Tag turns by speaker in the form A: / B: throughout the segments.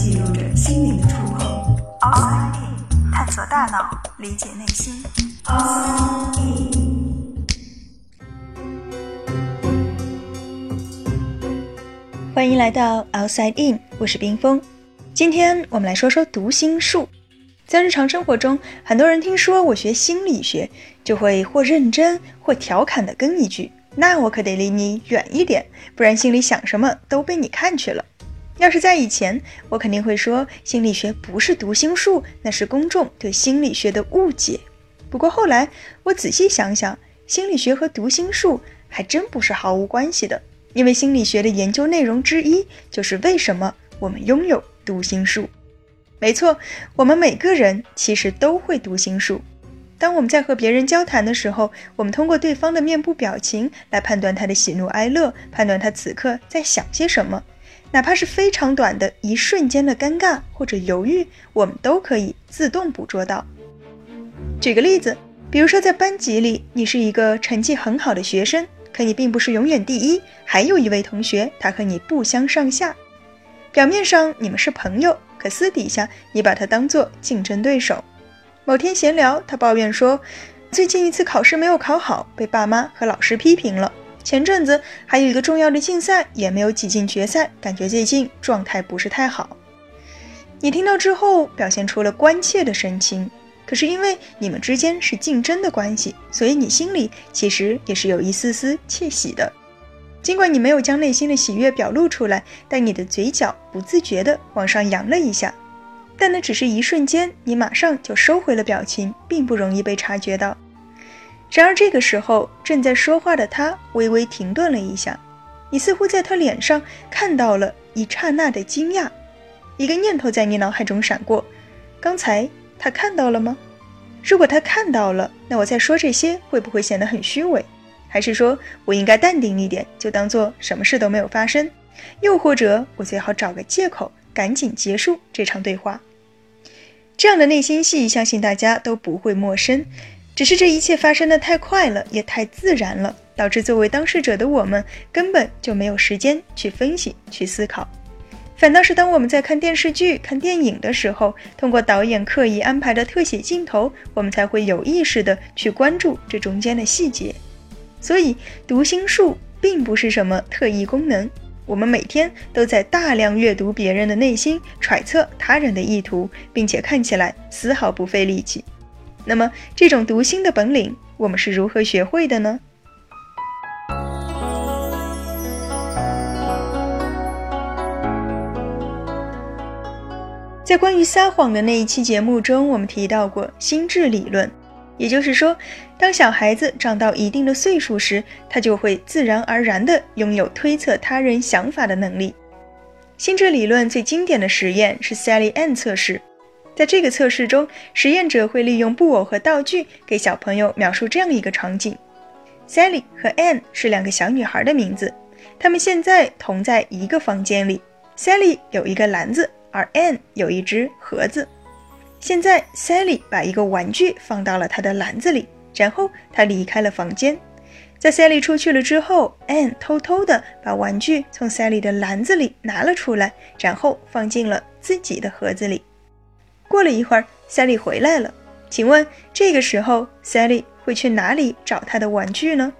A: 记录着心灵的触碰。Outside In，探索大脑，理解内心。Outside In。
B: 欢迎来到 Outside In，我是冰峰。今天我们来说说读心术。在日常生活中，很多人听说我学心理学，就会或认真或调侃的跟一句：“那我可得离你远一点，不然心里想什么都被你看去了。”要是在以前，我肯定会说心理学不是读心术，那是公众对心理学的误解。不过后来我仔细想想，心理学和读心术还真不是毫无关系的，因为心理学的研究内容之一就是为什么我们拥有读心术。没错，我们每个人其实都会读心术。当我们在和别人交谈的时候，我们通过对方的面部表情来判断他的喜怒哀乐，判断他此刻在想些什么。哪怕是非常短的一瞬间的尴尬或者犹豫，我们都可以自动捕捉到。举个例子，比如说在班级里，你是一个成绩很好的学生，可你并不是永远第一，还有一位同学，他和你不相上下。表面上你们是朋友。可私底下，你把他当做竞争对手。某天闲聊，他抱怨说，最近一次考试没有考好，被爸妈和老师批评了。前阵子还有一个重要的竞赛，也没有挤进决赛，感觉最近状态不是太好。你听到之后，表现出了关切的神情。可是因为你们之间是竞争的关系，所以你心里其实也是有一丝丝窃喜的。尽管你没有将内心的喜悦表露出来，但你的嘴角不自觉地往上扬了一下。但那只是一瞬间，你马上就收回了表情，并不容易被察觉到。然而这个时候，正在说话的他微微停顿了一下，你似乎在他脸上看到了一刹那的惊讶。一个念头在你脑海中闪过：刚才他看到了吗？如果他看到了，那我再说这些会不会显得很虚伪？还是说我应该淡定一点，就当做什么事都没有发生？又或者我最好找个借口，赶紧结束这场对话？这样的内心戏，相信大家都不会陌生。只是这一切发生的太快了，也太自然了，导致作为当事者的我们根本就没有时间去分析、去思考。反倒是当我们在看电视剧、看电影的时候，通过导演刻意安排的特写镜头，我们才会有意识的去关注这中间的细节。所以，读心术并不是什么特异功能。我们每天都在大量阅读别人的内心，揣测他人的意图，并且看起来丝毫不费力气。那么，这种读心的本领，我们是如何学会的呢？在关于撒谎的那一期节目中，我们提到过心智理论。也就是说，当小孩子长到一定的岁数时，他就会自然而然地拥有推测他人想法的能力。心智理论最经典的实验是 Sally Ann 测试。在这个测试中，实验者会利用布偶和道具给小朋友描述这样一个场景：Sally 和 Ann 是两个小女孩的名字，她们现在同在一个房间里。Sally 有一个篮子，而 Ann 有一只盒子。现在，Sally 把一个玩具放到了她的篮子里，然后她离开了房间。在 Sally 出去了之后，Anne 偷偷地把玩具从 Sally 的篮子里拿了出来，然后放进了自己的盒子里。过了一会儿，Sally 回来了。请问这个时候，Sally 会去哪里找她的玩具呢？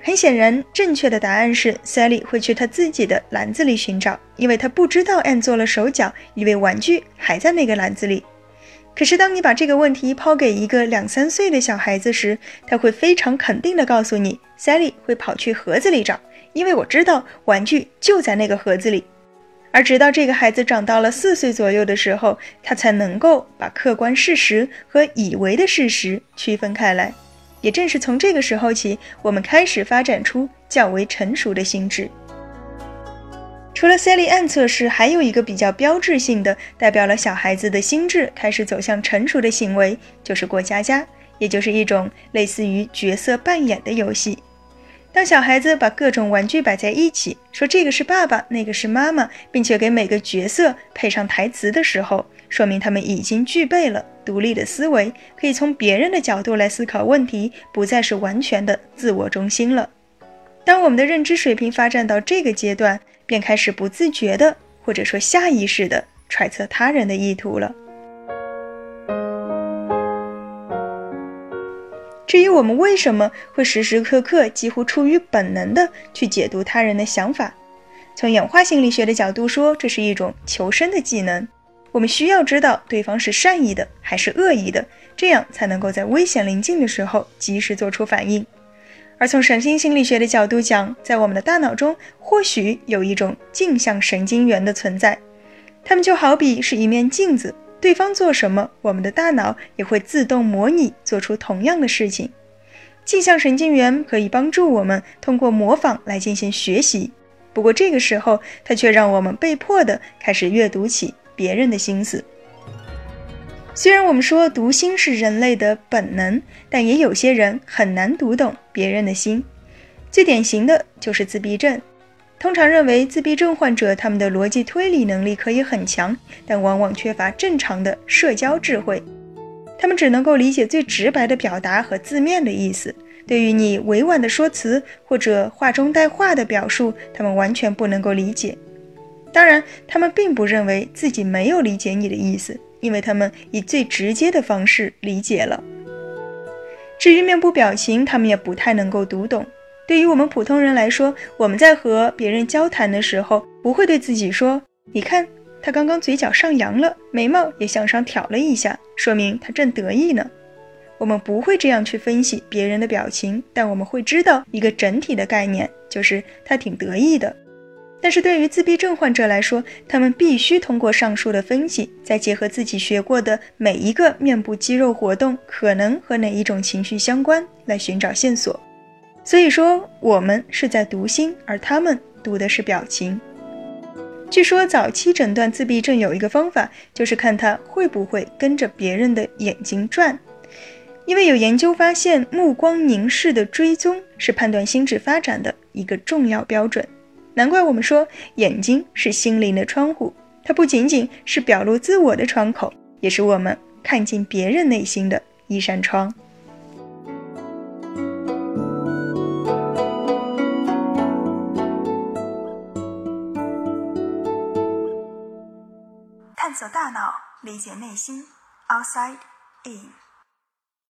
B: 很显然，正确的答案是 Sally 会去她自己的篮子里寻找，因为她不知道 Anne 做了手脚，以为玩具还在那个篮子里。可是，当你把这个问题抛给一个两三岁的小孩子时，他会非常肯定地告诉你：“Sally 会跑去盒子里找，因为我知道玩具就在那个盒子里。”而直到这个孩子长到了四岁左右的时候，他才能够把客观事实和以为的事实区分开来。也正是从这个时候起，我们开始发展出较为成熟的心智。除了 Sally Ann 测试，还有一个比较标志性的、代表了小孩子的心智开始走向成熟的行为，就是过家家，也就是一种类似于角色扮演的游戏。当小孩子把各种玩具摆在一起，说这个是爸爸，那个是妈妈，并且给每个角色配上台词的时候，说明他们已经具备了独立的思维，可以从别人的角度来思考问题，不再是完全的自我中心了。当我们的认知水平发展到这个阶段，便开始不自觉的，或者说下意识的揣测他人的意图了。至于我们为什么会时时刻刻几乎出于本能的去解读他人的想法，从演化心理学的角度说，这是一种求生的技能。我们需要知道对方是善意的还是恶意的，这样才能够在危险临近的时候及时做出反应。而从神经心理学的角度讲，在我们的大脑中或许有一种镜像神经元的存在，它们就好比是一面镜子。对方做什么，我们的大脑也会自动模拟做出同样的事情。镜像神经元可以帮助我们通过模仿来进行学习，不过这个时候，它却让我们被迫的开始阅读起别人的心思。虽然我们说读心是人类的本能，但也有些人很难读懂别人的心。最典型的就是自闭症。通常认为，自闭症患者他们的逻辑推理能力可以很强，但往往缺乏正常的社交智慧。他们只能够理解最直白的表达和字面的意思，对于你委婉的说辞或者话中带话的表述，他们完全不能够理解。当然，他们并不认为自己没有理解你的意思，因为他们以最直接的方式理解了。至于面部表情，他们也不太能够读懂。对于我们普通人来说，我们在和别人交谈的时候，不会对自己说：“你看，他刚刚嘴角上扬了，眉毛也向上挑了一下，说明他正得意呢。”我们不会这样去分析别人的表情，但我们会知道一个整体的概念，就是他挺得意的。但是对于自闭症患者来说，他们必须通过上述的分析，再结合自己学过的每一个面部肌肉活动可能和哪一种情绪相关，来寻找线索。所以说，我们是在读心，而他们读的是表情。据说，早期诊断自闭症有一个方法，就是看他会不会跟着别人的眼睛转。因为有研究发现，目光凝视的追踪是判断心智发展的一个重要标准。难怪我们说，眼睛是心灵的窗户，它不仅仅是表露自我的窗口，也是我们看进别人内心的一扇窗。
A: 理解内心。Outside in。